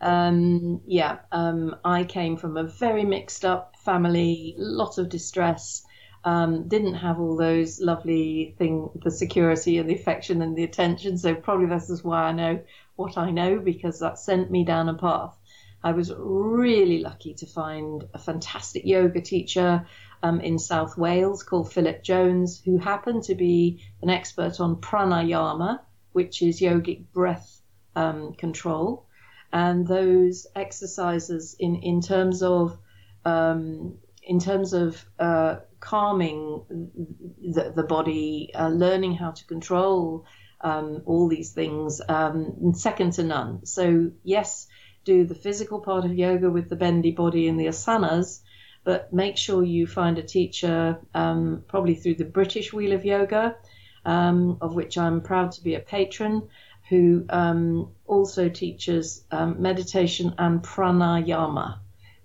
Um, yeah, um, I came from a very mixed up family, lots of distress. Um, didn't have all those lovely thing, the security and the affection and the attention. So probably this is why I know what I know because that sent me down a path. I was really lucky to find a fantastic yoga teacher um, in South Wales called Philip Jones, who happened to be an expert on pranayama, which is yogic breath um, control. And those exercises in, in terms of um, in terms of uh, calming the, the body, uh, learning how to control um, all these things, um, second to none. So yes, do the physical part of yoga with the bendy body and the asanas, but make sure you find a teacher, um, probably through the British Wheel of Yoga, um, of which I'm proud to be a patron, who um, also teaches um, meditation and pranayama,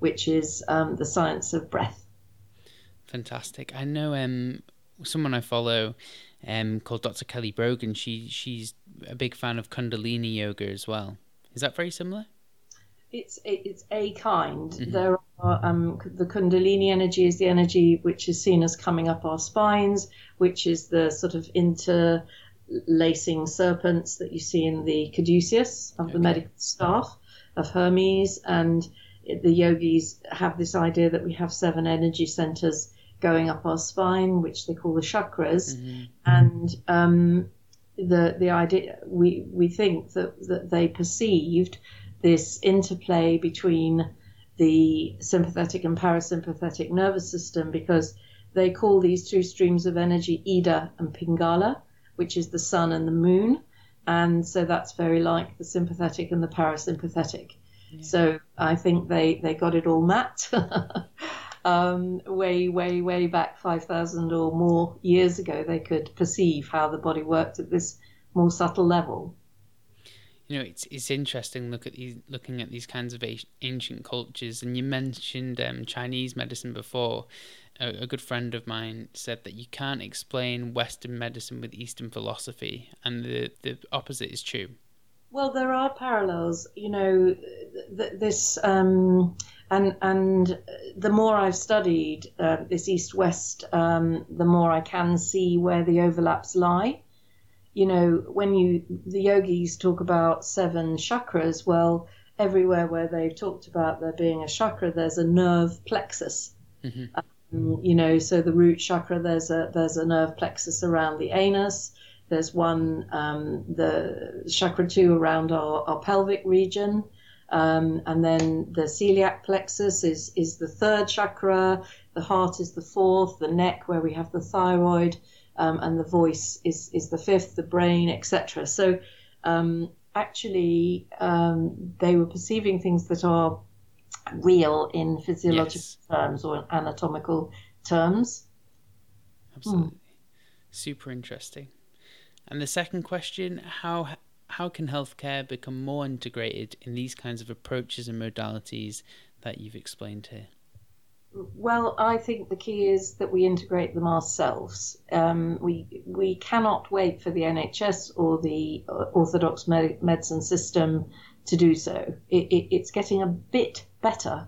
which is um, the science of breath. Fantastic. I know um, someone I follow um, called Dr. Kelly Brogan. She she's a big fan of Kundalini yoga as well. Is that very similar? It's it's a kind. Mm-hmm. There are um, the Kundalini energy is the energy which is seen as coming up our spines, which is the sort of interlacing serpents that you see in the caduceus of okay. the medical staff of Hermes, and the yogis have this idea that we have seven energy centers going up our spine, which they call the chakras, mm-hmm. and um, the the idea we we think that that they perceived this interplay between the sympathetic and parasympathetic nervous system because they call these two streams of energy Ida and Pingala, which is the sun and the moon. And so that's very like the sympathetic and the parasympathetic. Yeah. So I think they, they got it all mapped <laughs> um, way, way, way back 5,000 or more years ago. They could perceive how the body worked at this more subtle level you know, it's it's interesting look at these looking at these kinds of ancient cultures. And you mentioned um, Chinese medicine before. A, a, good friend of mine said that you can't explain Western medicine with Eastern philosophy, and the the opposite is true. Well, there are parallels. You know, th- this um, and and the more I've studied uh, this East West, um, the more I can see where the overlaps lie you know, when you the yogis talk about seven chakras, well, everywhere where they've talked about there being a chakra, there's a nerve plexus. Mm-hmm. Um, you know, so the root chakra, there's a there's a nerve plexus around the anus. There's one, um, the chakra two around our, our pelvic region. Um, and then the celiac plexus is, is the third chakra, the heart is the fourth, the neck where we have the thyroid, um, and the voice is, is the fifth, the brain, etc. So um, actually, um, they were perceiving things that are real in physiological yes. terms or anatomical terms. Absolutely. Hmm. Super interesting. And the second question how how can healthcare become more integrated in these kinds of approaches and modalities that you've explained here? Well, I think the key is that we integrate them ourselves. Um, we we cannot wait for the NHS or the orthodox med- medicine system to do so. It, it, it's getting a bit better,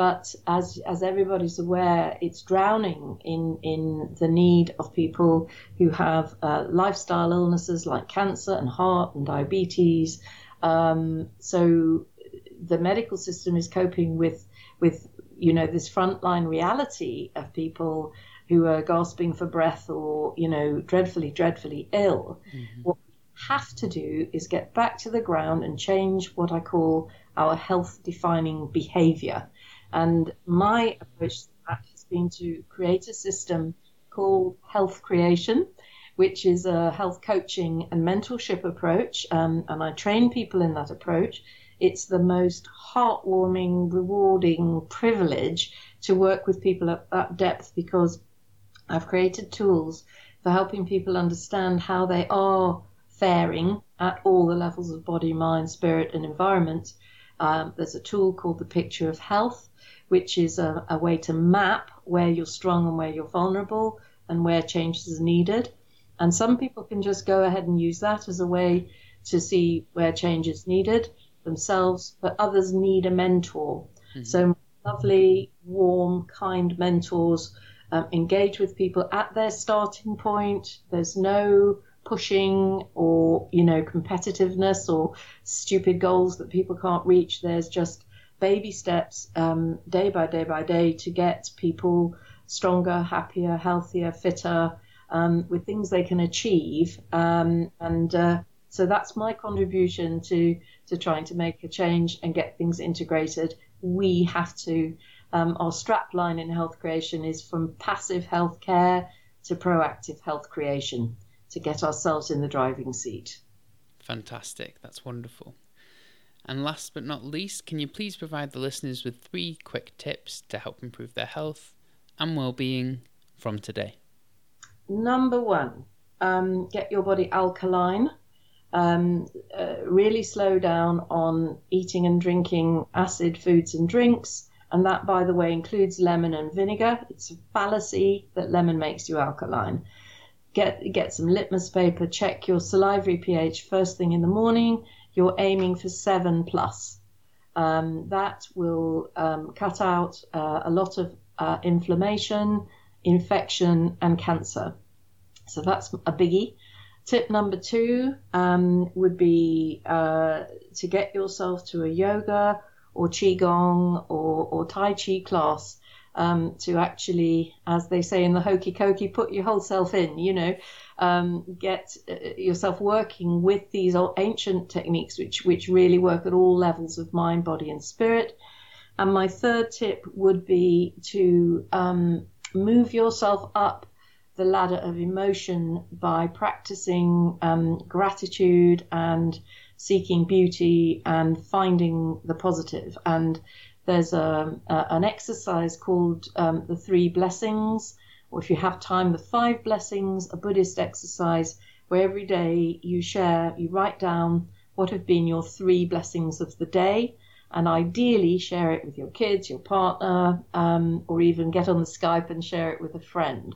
but as as everybody's aware, it's drowning in in the need of people who have uh, lifestyle illnesses like cancer and heart and diabetes. Um, so the medical system is coping with with you know this frontline reality of people who are gasping for breath or you know dreadfully dreadfully ill. Mm-hmm. What we have to do is get back to the ground and change what I call our health defining behavior. And my approach to that has been to create a system called Health Creation, which is a health coaching and mentorship approach. Um, and I train people in that approach. It's the most heartwarming, rewarding privilege to work with people at that depth because I've created tools for helping people understand how they are faring at all the levels of body, mind, spirit, and environment. Um, there's a tool called the Picture of Health, which is a, a way to map where you're strong and where you're vulnerable and where changes are needed. And some people can just go ahead and use that as a way to see where change is needed themselves, but others need a mentor. Mm-hmm. So, lovely, warm, kind mentors um, engage with people at their starting point. There's no pushing or, you know, competitiveness or stupid goals that people can't reach. There's just baby steps um, day by day by day to get people stronger, happier, healthier, fitter, um, with things they can achieve. Um, and uh, so that's my contribution to to trying to make a change and get things integrated. We have to. Um, our strap line in health creation is from passive health care to proactive health creation to get ourselves in the driving seat. Fantastic. That's wonderful. And last but not least, can you please provide the listeners with three quick tips to help improve their health and well-being from today? Number one, um, get your body alkaline. Um, uh, really slow down on eating and drinking acid foods and drinks. And that, by the way, includes lemon and vinegar. It's a fallacy that lemon makes you alkaline. Get, get some litmus paper, check your salivary pH first thing in the morning you're aiming for seven plus. Um, that will um, cut out uh, a lot of uh, inflammation, infection, and cancer. So that's a biggie. Tip number two um, would be uh, to get yourself to a yoga or qigong or, or tai chi class um, to actually, as they say in the hokey cokey, put your whole self in. You know, um, get uh, yourself working with these old ancient techniques, which which really work at all levels of mind, body, and spirit. And my third tip would be to um, move yourself up the ladder of emotion by practicing um, gratitude and seeking beauty and finding the positive. And there's a, a, an exercise called um, the three blessings or if you have time, the five blessings, a Buddhist exercise where every day you share, you write down what have been your three blessings of the day, and ideally share it with your kids, your partner, um, or even get on the Skype and share it with a friend.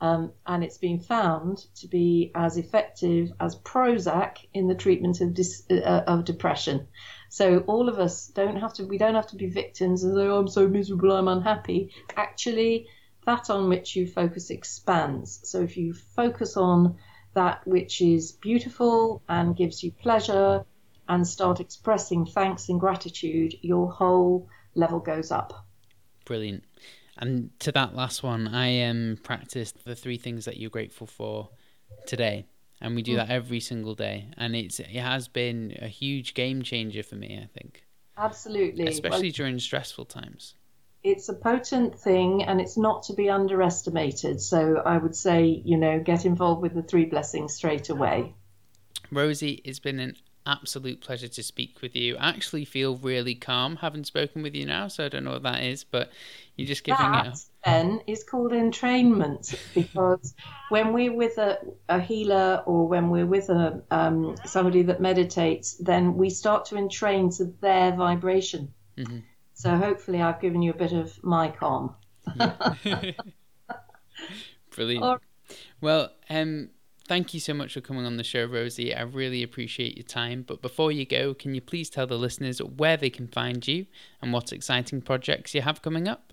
Um, and it's been found to be as effective as Prozac in the treatment of, dis- uh, of depression. So all of us don't have to. We don't have to be victims and say, "Oh, I'm so miserable, I'm unhappy." Actually, that on which you focus expands. So if you focus on that which is beautiful and gives you pleasure and start expressing thanks and gratitude, your whole level goes up. Brilliant. And to that last one, I um, practiced the three things that you're grateful for today. And we do mm. that every single day. And it's it has been a huge game changer for me, I think. Absolutely. Especially well, during stressful times. It's a potent thing and it's not to be underestimated. So I would say, you know, get involved with the three blessings straight away. Rosy, it's been an absolute pleasure to speak with you. I actually feel really calm having spoken with you now, so I don't know what that is, but you're just giving that, it. Then is called entrainment because when we're with a, a healer or when we're with a um, somebody that meditates, then we start to entrain to their vibration. Mm-hmm. So hopefully, I've given you a bit of my calm. <laughs> <laughs> Brilliant. Or, well, um, Thank you so much for coming on the show, Rosy. I really appreciate your time. But before you go, can you please tell the listeners where they can find you and what exciting projects you have coming up?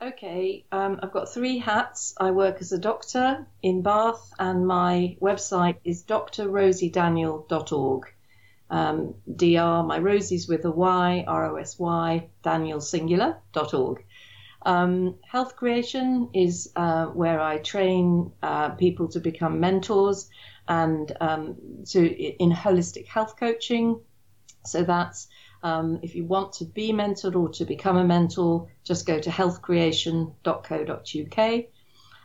Okay, um, I've got three hats. I work as a doctor in Bath, and my website is drrosydaniel.org. Um, Dr. My Rosy's with a Y, R O S Y, Daniel singular.org. Um, health creation is uh, where I train uh, people to become mentors and um, to in holistic health coaching. So that's um, if you want to be mentored or to become a mentor, just go to healthcreation.co.uk.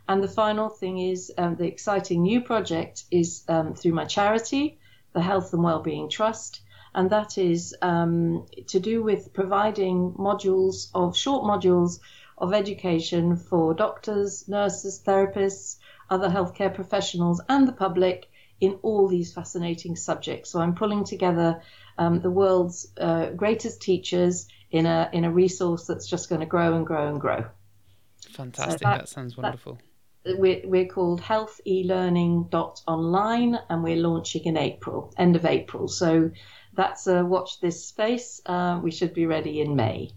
And the final thing is um, the exciting new project is um, through my charity, the Health and Wellbeing Trust and that is um, to do with providing modules of short modules of education for doctors, nurses, therapists, other healthcare professionals, and the public in all these fascinating subjects. So I'm pulling together um, the world's uh, greatest teachers in a in a resource that's just going to grow and grow and grow. Fantastic! So that, that, sounds wonderful. That, we're, we're called healthelearning.online and we're launching in April, end of April. So that's a watch this space. Uh, we should be ready in May.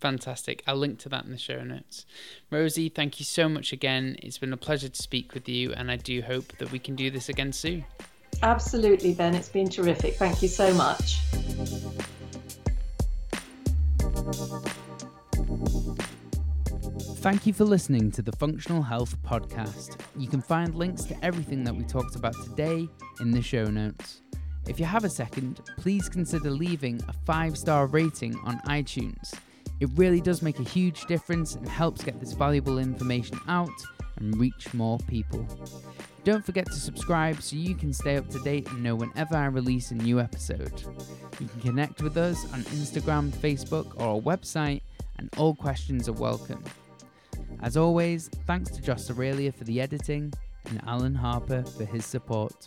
Fantastic. I'll link to that in the show notes. Rosy, thank you so much again. It's been a pleasure to speak with you, and I do hope that we can do this again soon. Absolutely, Ben. It's been terrific. Thank you so much. Thank you for listening to the Functional Health Podcast. You can find links to everything that we talked about today in the show notes. If you have a second, please consider leaving a five star rating on iTunes. It really does make a huge difference and helps get this valuable information out and reach more people. Don't forget to subscribe so you can stay up to date and know whenever I release a new episode. You can connect with us on Instagram, Facebook, or our website, and all questions are welcome. As always, thanks to Joss Aurelia for the editing and Alan Harper for his support.